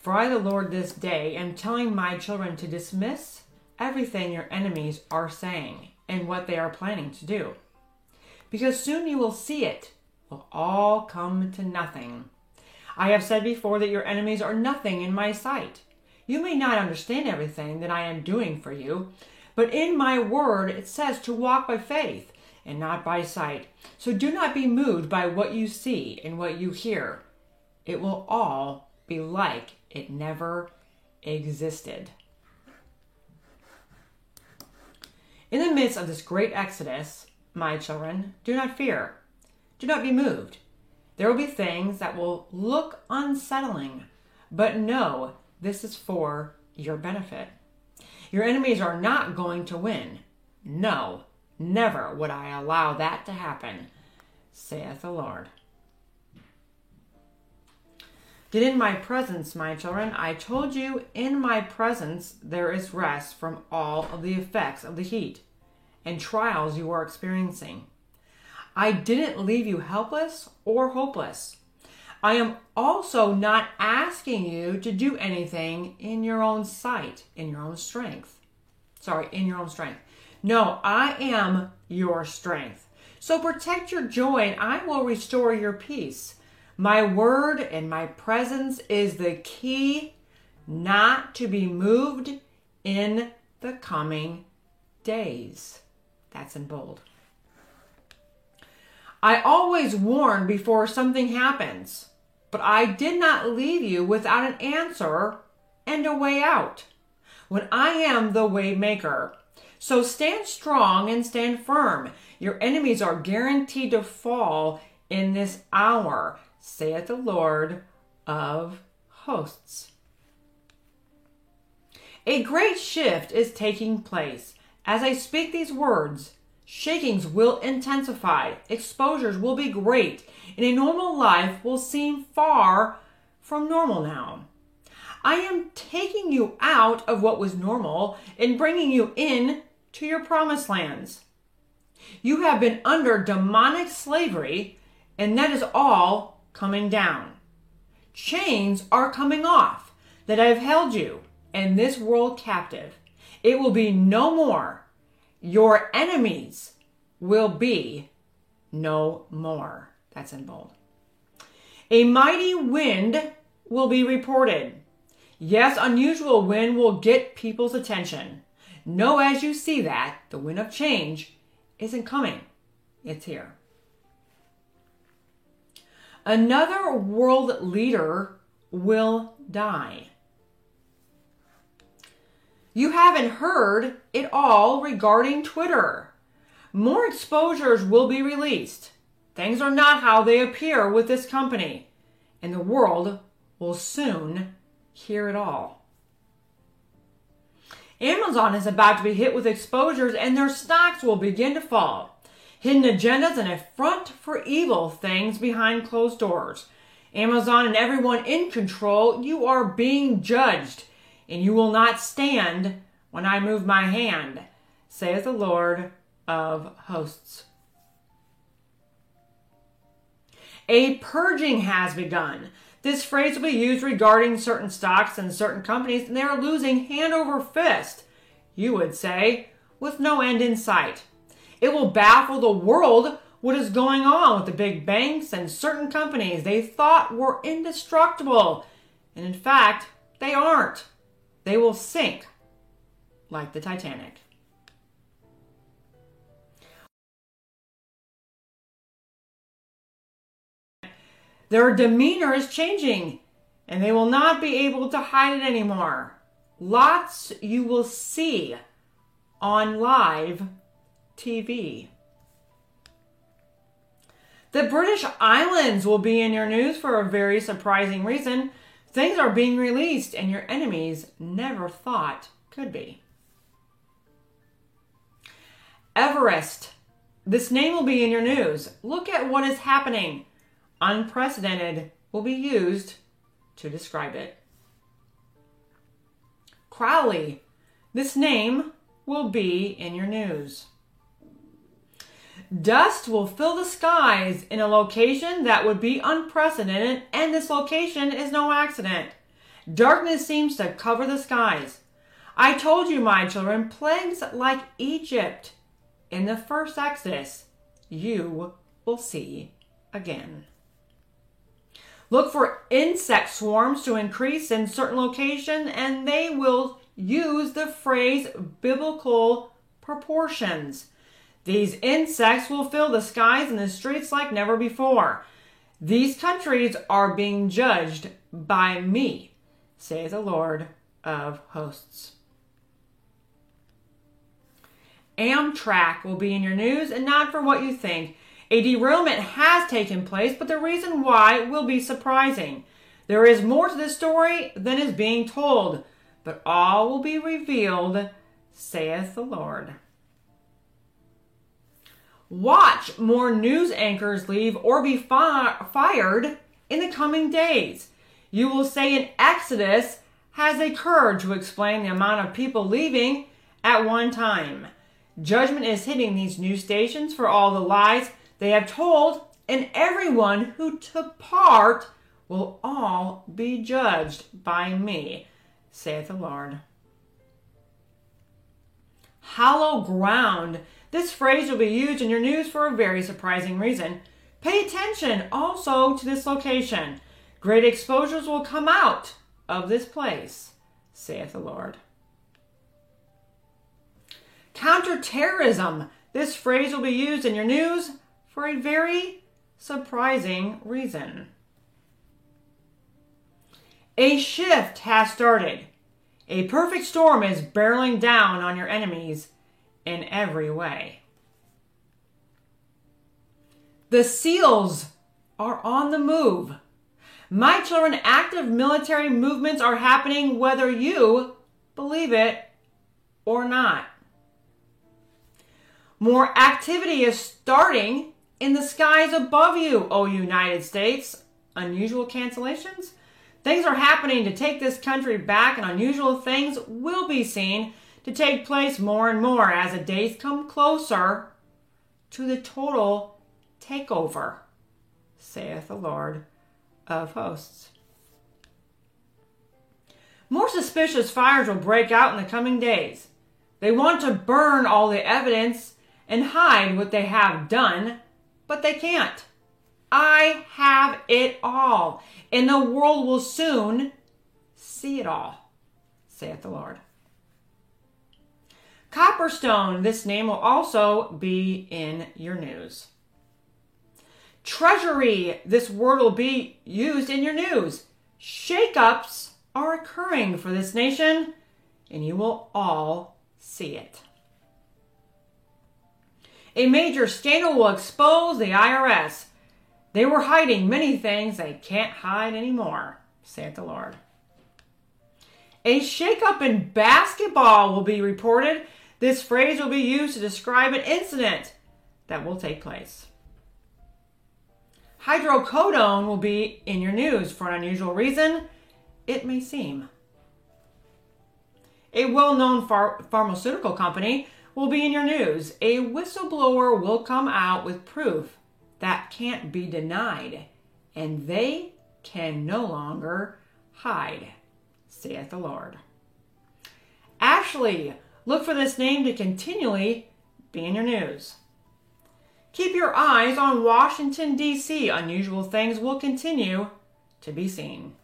For I, the Lord, this day am telling my children to dismiss everything your enemies are saying and what they are planning to do. Because soon you will see it will all come to nothing. I have said before that your enemies are nothing in my sight. You may not understand everything that I am doing for you, but in my word it says to walk by faith and not by sight. So do not be moved by what you see and what you hear. It will all be like it never existed. In the midst of this great exodus, my children, do not fear. Do not be moved. There will be things that will look unsettling, but know this is for your benefit. Your enemies are not going to win. No, never would I allow that to happen, saith the Lord. Get in my presence, my children. I told you, in my presence there is rest from all of the effects of the heat and trials you are experiencing. I didn't leave you helpless or hopeless. I am also not asking you to do anything in your own sight, in your own strength. Sorry, in your own strength. No, I am your strength. So protect your joy and I will restore your peace. My word and my presence is the key not to be moved in the coming days. That's in bold. I always warn before something happens, but I did not leave you without an answer and a way out. When I am the way maker. So stand strong and stand firm. Your enemies are guaranteed to fall in this hour, saith the Lord of hosts. A great shift is taking place. As I speak these words, Shakings will intensify, exposures will be great, and a normal life will seem far from normal now. I am taking you out of what was normal and bringing you in to your promised lands. You have been under demonic slavery, and that is all coming down. Chains are coming off that I have held you and this world captive. It will be no more your enemies will be no more. That's in bold. A mighty wind will be reported. Yes, unusual wind will get people's attention. Know as you see that the wind of change isn't coming, it's here. Another world leader will die. You haven't heard it all regarding Twitter. More exposures will be released. Things are not how they appear with this company, and the world will soon hear it all. Amazon is about to be hit with exposures, and their stocks will begin to fall. Hidden agendas and a front for evil things behind closed doors. Amazon and everyone in control, you are being judged and you will not stand when I move my hand, saith the Lord of hosts. A purging has begun. This phrase will be used regarding certain stocks and certain companies, and they are losing hand over fist, you would say, with no end in sight. It will baffle the world what is going on with the big banks and certain companies they thought were indestructible. And in fact, they aren't. They will sink like the Titanic. Their demeanor is changing and they will not be able to hide it anymore. Lots you will see on live TV. The British Islands will be in your news for a very surprising reason. Things are being released and your enemies never thought could be. Everest. This name will be in your news. Look at what is happening. Unprecedented will be used to describe it. Crowley. This name will be in your news. Dust will fill the skies in a location that would be unprecedented, and this location is no accident. Darkness seems to cover the skies. I told you, my children, plagues like Egypt in the first Exodus you will see again. Look for insect swarms to increase in certain location and they will use the phrase biblical proportions. These insects will fill the skies and the streets like never before. These countries are being judged by me, says the Lord of hosts. Amtrak will be in your news and not for what you think. A derailment has taken place, but the reason why will be surprising. There is more to this story than is being told, but all will be revealed, saith the Lord. Watch more news anchors leave or be fi- fired in the coming days. You will say an exodus has occurred to explain the amount of people leaving at one time. Judgment is hitting these news stations for all the lies they have told, and everyone who took part will all be judged by me, saith the Lord. Hollow ground. This phrase will be used in your news for a very surprising reason. Pay attention also to this location. Great exposures will come out of this place, saith the Lord. Counterterrorism. This phrase will be used in your news for a very surprising reason. A shift has started. A perfect storm is barreling down on your enemies in every way. The SEALs are on the move. My children, active military movements are happening whether you believe it or not. More activity is starting in the skies above you, O United States. Unusual cancellations? Things are happening to take this country back, and unusual things will be seen to take place more and more as the days come closer to the total takeover, saith the Lord of hosts. More suspicious fires will break out in the coming days. They want to burn all the evidence and hide what they have done, but they can't. I have it all, and the world will soon see it all, saith the Lord. Copperstone, this name will also be in your news. Treasury, this word will be used in your news. Shakeups are occurring for this nation, and you will all see it. A major scandal will expose the IRS. They were hiding many things they can't hide anymore, saith the Lord. A shakeup in basketball will be reported. This phrase will be used to describe an incident that will take place. Hydrocodone will be in your news for an unusual reason, it may seem. A well known phar- pharmaceutical company will be in your news. A whistleblower will come out with proof that can't be denied, and they can no longer hide, saith the Lord. Ashley, look for this name to continually be in your news. Keep your eyes on Washington, D.C. Unusual things will continue to be seen.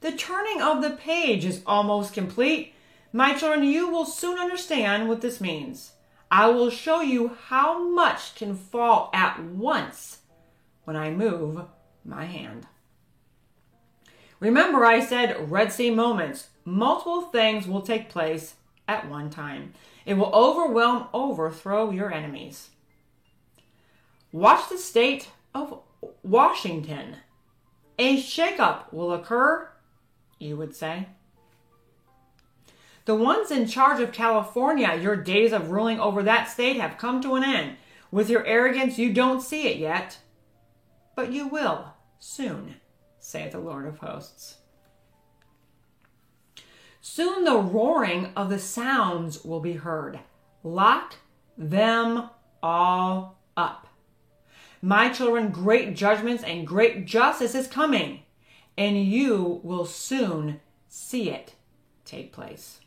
The turning of the page is almost complete my children, you will soon understand what this means. I will show you how much can fall at once when I move my hand. Remember, I said Red Sea moments. Multiple things will take place at one time. It will overwhelm, overthrow your enemies. Watch the state of Washington. A shakeup will occur, you would say. The ones in charge of California, your days of ruling over that state have come to an end. With your arrogance, you don't see it yet, but you will soon, saith the Lord of hosts. Soon the roaring of the sounds will be heard. Lock them all up. My children, great judgments and great justice is coming. and you will soon see it take place.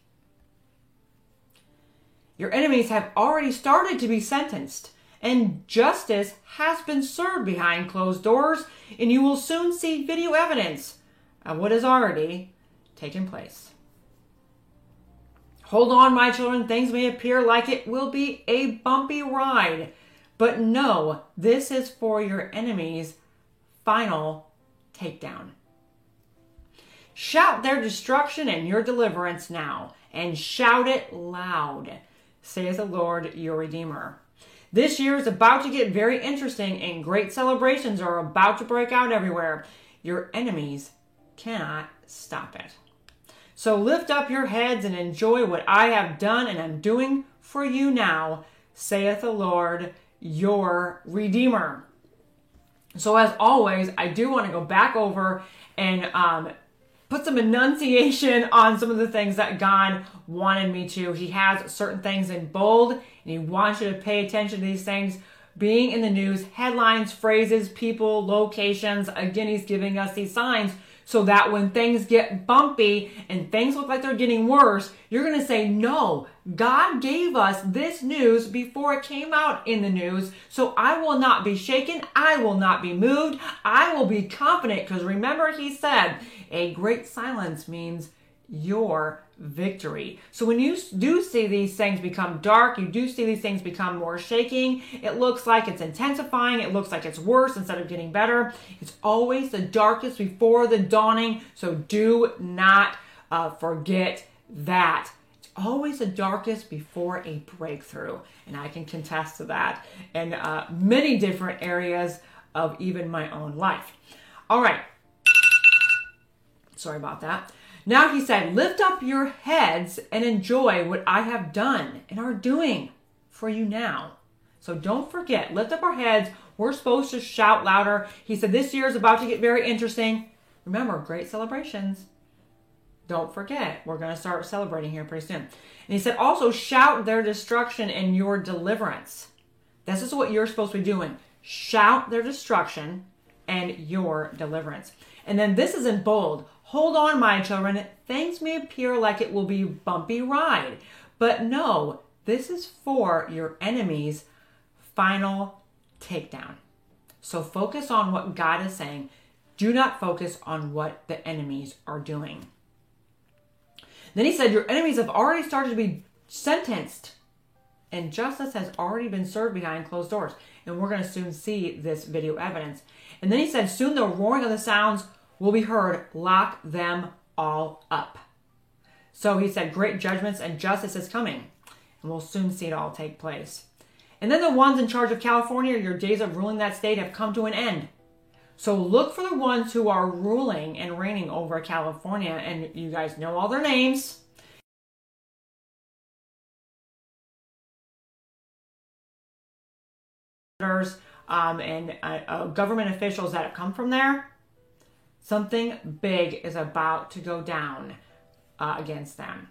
Your enemies have already started to be sentenced, and justice has been served behind closed doors, and you will soon see video evidence of what has already taken place. Hold on, my children, things may appear like it will be a bumpy ride, but no, this is for your enemies' final takedown. Shout their destruction and your deliverance now, and shout it loud, saith the Lord your Redeemer. This year is about to get very interesting, and great celebrations are about to break out everywhere. Your enemies cannot stop it. So lift up your heads and enjoy what I have done and am doing for you now, saith the Lord your Redeemer. So, as always, I do want to go back over and um, put some enunciation on some of the things that God wanted me to. He has certain things in bold, and He wants you to pay attention to these things being in the news, headlines, phrases, people, locations. Again, He's giving us these signs so that when things get bumpy and things look like they're getting worse, you're going to say, No, God gave us this news before it came out in the news, so I will not be shaken. I will not be moved. I will be confident because remember, He said, a great silence means your victory. So when you do see these things become dark, you do see these things become more shaking, it looks like it's intensifying, it looks like it's worse instead of getting better. It's always the darkest before the dawning, so do not uh, forget that. It's always the darkest before a breakthrough, and I can contest to that in uh, many different areas of even my own life. All right. Sorry about that. Now he said, Lift up your heads and enjoy what I have done and are doing for you now. So don't forget, lift up our heads. We're supposed to shout louder. He said, This year is about to get very interesting. Remember, great celebrations. Don't forget, we're going to start celebrating here pretty soon. And he said, Also, shout their destruction and your deliverance. This is what you're supposed to be doing. Shout their destruction and your deliverance. And then this is in bold. Hold on, my children. Things may appear like it will be bumpy ride, but no, this is for your enemy's final takedown. So focus on what God is saying. Do not focus on what the enemies are doing. Then he said, Your enemies have already started to be sentenced, and justice has already been served behind closed doors. And we're going to soon see this video evidence. And then he said, Soon the roaring of the sounds will be heard, lock them all up. So he said, Great judgments and justice is coming, and we'll soon see it all take place. And then the ones in charge of California, your days of ruling that state have come to an end. So look for the ones who are ruling and reigning over California, and you guys know all their names. Um, and uh, uh, government officials that have come from there Something big is about to go down uh, against them.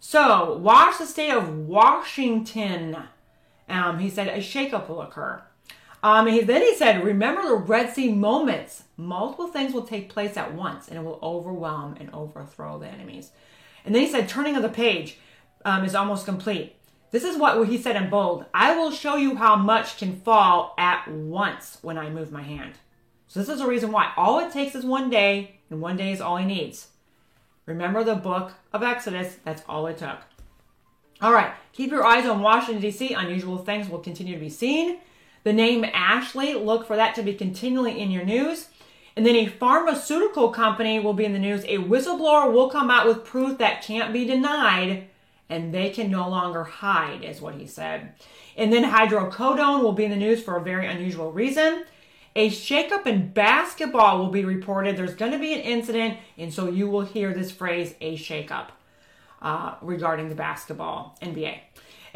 So, watch the state of Washington. Um, he said a shakeup will occur. Um, he, then he said, remember the Red Sea moments. Multiple things will take place at once and it will overwhelm and overthrow the enemies. And then he said, turning of the page um, is almost complete. This is what he said in bold. I will show you how much can fall at once when I move my hand. So this is a reason why all it takes is one day, and one day is all he needs. Remember the book of Exodus, that's all it took. All right, keep your eyes on Washington, D.C. Unusual things will continue to be seen. The name Ashley, look for that to be continually in your news. And then a pharmaceutical company will be in the news. A whistleblower will come out with proof that can't be denied, and they can no longer hide, is what he said. And then hydrocodone will be in the news for a very unusual reason. A shakeup in basketball will be reported. There's going to be an incident, and so you will hear this phrase, a shakeup, uh, regarding the basketball NBA.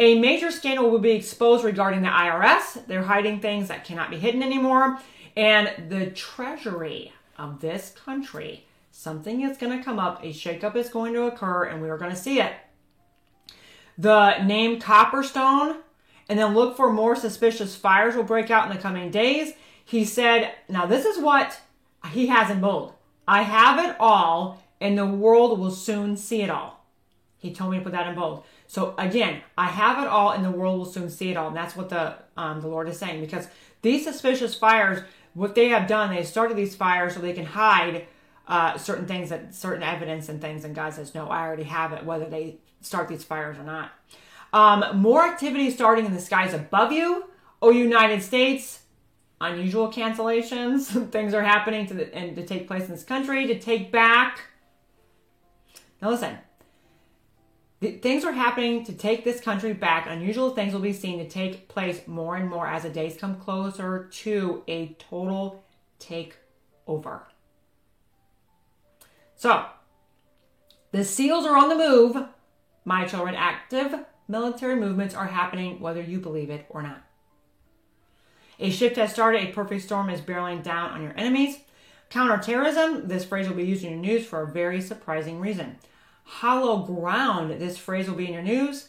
A major scandal will be exposed regarding the IRS. They're hiding things that cannot be hidden anymore. And the treasury of this country, something is going to come up. A shakeup is going to occur, and we are going to see it. The name Copperstone, and then look for more suspicious fires will break out in the coming days. He said, now this is what he has in bold. I have it all, and the world will soon see it all. He told me to put that in bold. So again, I have it all, and the world will soon see it all. And that's what the um, the Lord is saying because these suspicious fires, what they have done, they started these fires so they can hide uh, certain things that certain evidence and things. And God says, no, I already have it, whether they start these fires or not. Um, more activity starting in the skies above you. Oh, United States, unusual cancellations. Things are happening to the, and to take place in this country to take back. Now listen, things are happening to take this country back. Unusual things will be seen to take place more and more as the days come closer to a total takeover. So, the SEALs are on the move. My children, active military movements are happening whether you believe it or not. A shift has started. A perfect storm is barreling down on your enemies. Counterterrorism, this phrase will be used in your news for a very surprising reason. Hollow ground, this phrase will be in your news.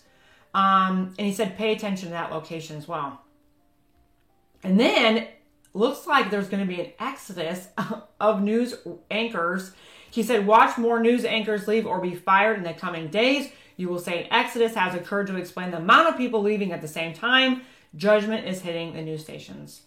Um, and he said, pay attention to that location as well. And then looks like there's going to be an exodus of news anchors. He said, watch more news anchors leave or be fired in the coming days. You will say an exodus has occurred to explain the amount of people leaving at the same time. Judgment is hitting the news stations.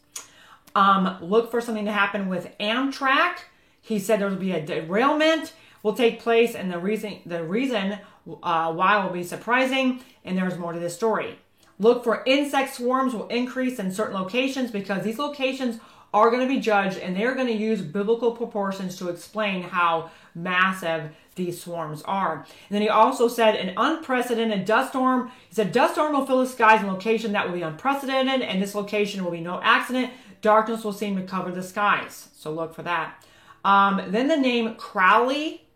Um, look for something to happen with Amtrak. He said there will be a derailment will take place, and the reason the reason uh, why will be surprising. And there's more to this story. Look for insect swarms will increase in certain locations because these locations are going to be judged and they're going to use biblical proportions to explain how massive these swarms are. And then he also said an unprecedented dust storm. He said dust storm will fill the skies in location that will be unprecedented, and this location will be no accident. Darkness will seem to cover the skies. So look for that. Um, then the name Crowley,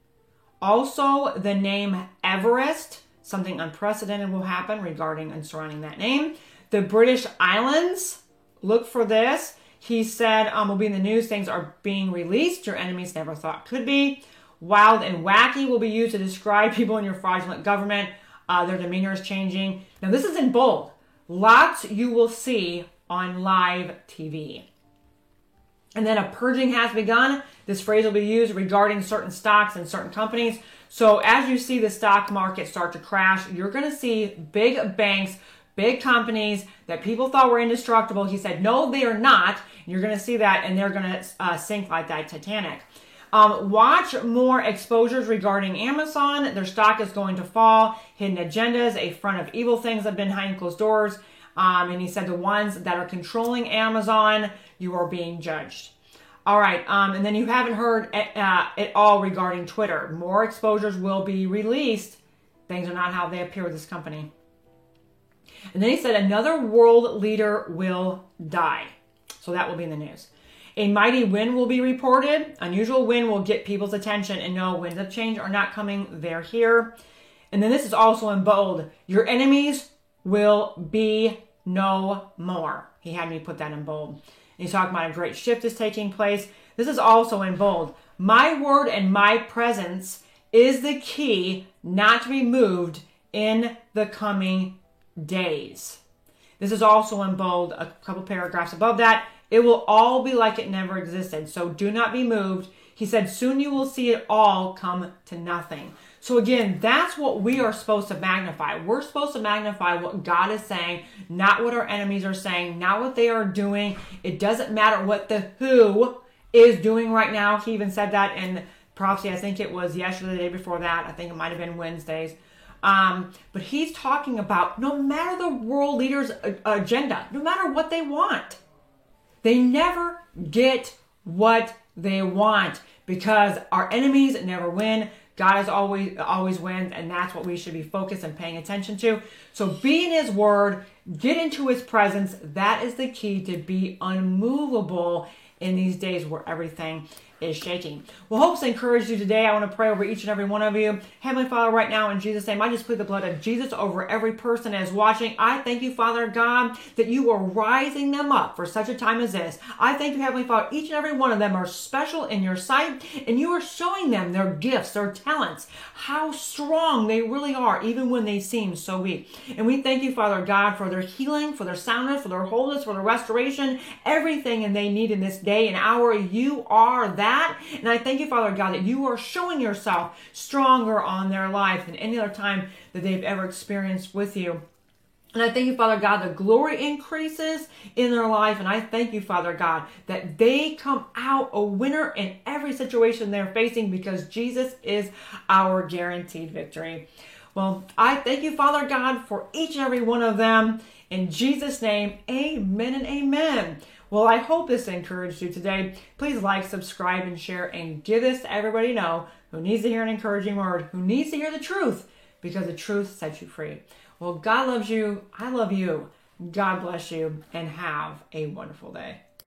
also the name Everest. Something unprecedented will happen regarding and surrounding that name. The British Islands, look for this. He said, um, will be in the news. Things are being released your enemies never thought could be. Wild and wacky will be used to describe people in your fraudulent government. Uh, their demeanor is changing. Now, this is in bold. Lots you will see on live TV. And then a purging has begun. This phrase will be used regarding certain stocks and certain companies. So, as you see the stock market start to crash, you're going to see big banks, big companies that people thought were indestructible. He said, No, they are not. You're going to see that, and they're going to uh, sink like that Titanic. Um, watch more exposures regarding Amazon. Their stock is going to fall. Hidden agendas, a front of evil things have been behind closed doors. Um, and he said the ones that are controlling Amazon, you are being judged. All right, um, and then you haven't heard at, uh, at all regarding Twitter. More exposures will be released. Things are not how they appear with this company. And then he said another world leader will die. So that will be in the news. A mighty wind will be reported. Unusual wind will get people's attention and no winds of change are not coming. They're here. And then this is also in bold. Your enemies will be no more. He had me put that in bold. He's talking about a great shift is taking place. This is also in bold. My word and my presence is the key not to be moved in the coming days. This is also in bold, a couple paragraphs above that. It will all be like it never existed. So do not be moved. He said, soon you will see it all come to nothing. So again, that's what we are supposed to magnify. We're supposed to magnify what God is saying, not what our enemies are saying, not what they are doing. It doesn't matter what the who is doing right now. He even said that in prophecy. I think it was yesterday, the day before that. I think it might have been Wednesdays. Um, but he's talking about no matter the world leaders' agenda, no matter what they want, they never get what they want because our enemies never win. God is always always wins, and that's what we should be focused and paying attention to. So be in His Word, get into His presence. That is the key to be unmovable in these days where everything is shaking. Well, hopes encourage you today. I want to pray over each and every one of you. Heavenly Father, right now in Jesus' name, I just plead the blood of Jesus over every person is watching. I thank you, Father God, that you are rising them up for such a time as this. I thank you, Heavenly Father, each and every one of them are special in your sight, and you are showing them their gifts, their talents, how strong they really are, even when they seem so weak. And we thank you, Father God, for their healing, for their soundness, for their wholeness, for their restoration, everything and they need in this day and hour. You are that that. And I thank you, Father God, that you are showing yourself stronger on their life than any other time that they've ever experienced with you. And I thank you, Father God, the glory increases in their life. And I thank you, Father God, that they come out a winner in every situation they're facing because Jesus is our guaranteed victory. Well, I thank you, Father God, for each and every one of them. In Jesus' name, amen and amen. Well, I hope this encouraged you today. Please like, subscribe, and share, and give this to everybody know who needs to hear an encouraging word, who needs to hear the truth, because the truth sets you free. Well, God loves you. I love you. God bless you and have a wonderful day.